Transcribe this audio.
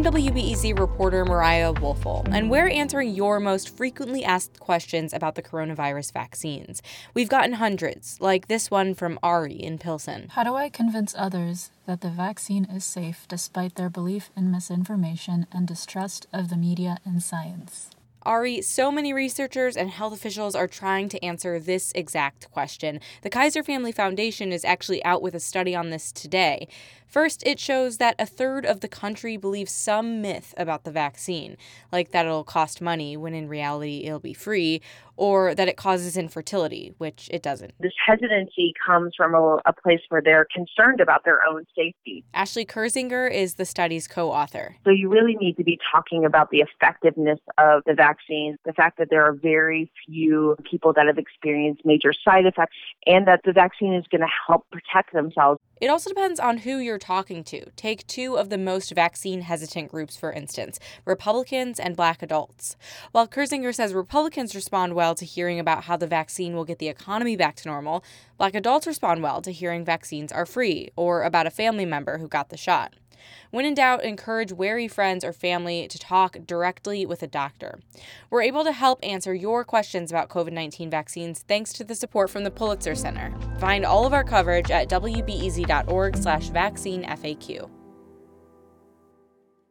I'm WBEZ reporter Mariah Woelfel, and we're answering your most frequently asked questions about the coronavirus vaccines. We've gotten hundreds, like this one from Ari in Pilsen. How do I convince others that the vaccine is safe despite their belief in misinformation and distrust of the media and science? Ari, so many researchers and health officials are trying to answer this exact question. The Kaiser Family Foundation is actually out with a study on this today. First, it shows that a third of the country believes some myth about the vaccine, like that it'll cost money when in reality it'll be free, or that it causes infertility, which it doesn't. This hesitancy comes from a, a place where they're concerned about their own safety. Ashley Kirzinger is the study's co author. So you really need to be talking about the effectiveness of the vaccine, the fact that there are very few people that have experienced major side effects, and that the vaccine is going to help protect themselves. It also depends on who you're talking to. Take two of the most vaccine hesitant groups, for instance Republicans and black adults. While Kirzinger says Republicans respond well to hearing about how the vaccine will get the economy back to normal, black adults respond well to hearing vaccines are free or about a family member who got the shot. When in doubt, encourage wary friends or family to talk directly with a doctor. We're able to help answer your questions about COVID 19 vaccines thanks to the support from the Pulitzer Center. Find all of our coverage at wbez.org/slash vaccine FAQ.